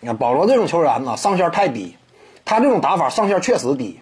你看保罗这种球员呢，上限太低，他这种打法上限确实低。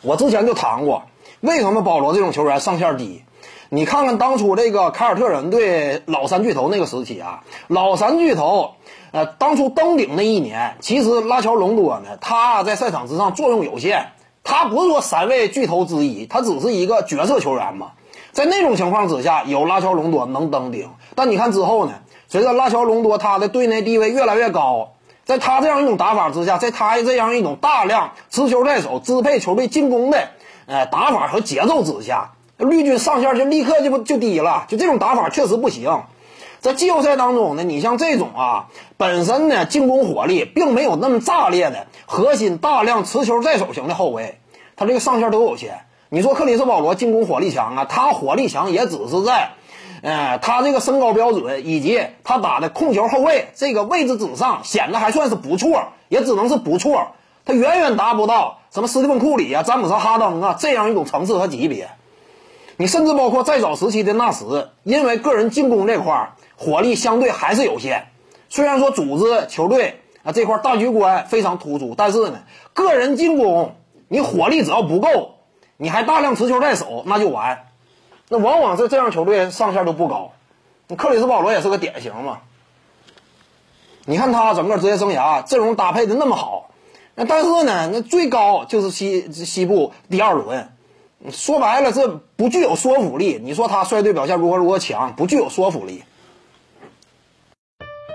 我之前就谈过，为什么保罗这种球员上限低？你看看当初这个凯尔特人队老三巨头那个时期啊，老三巨头，呃，当初登顶那一年，其实拉乔隆多呢，他在赛场之上作用有限，他不是说三位巨头之一，他只是一个角色球员嘛。在那种情况之下，有拉乔隆多能登顶，但你看之后呢，随着拉乔隆多他的队内地位越来越高，在他这样一种打法之下，在他这样一种大量持球在手、支配球队进攻的呃打法和节奏之下。绿军上线就立刻就不就低了，就这种打法确实不行。在季后赛当中呢，你像这种啊，本身呢进攻火力并没有那么炸裂的核心大量持球在手型的后卫，他这个上限都有限。你说克里斯保罗进攻火力强啊，他火力强也只是在，呃，他这个身高标准以及他打的控球后卫这个位置之上显得还算是不错，也只能是不错，他远远达不到什么斯蒂芬库里啊、詹姆斯哈登啊这样一种层次和级别。你甚至包括再早时期的纳什，因为个人进攻这块火力相对还是有限。虽然说组织球队啊这块大局观非常突出，但是呢，个人进攻你火力只要不够，你还大量持球在手，那就完。那往往是这样球队上限都不高。克里斯保罗也是个典型嘛。你看他整个职业生涯阵容搭配的那么好，那但是呢，那最高就是西西部第二轮。说白了，这不具有说服力。你说他率队表现如何如何强，不具有说服力。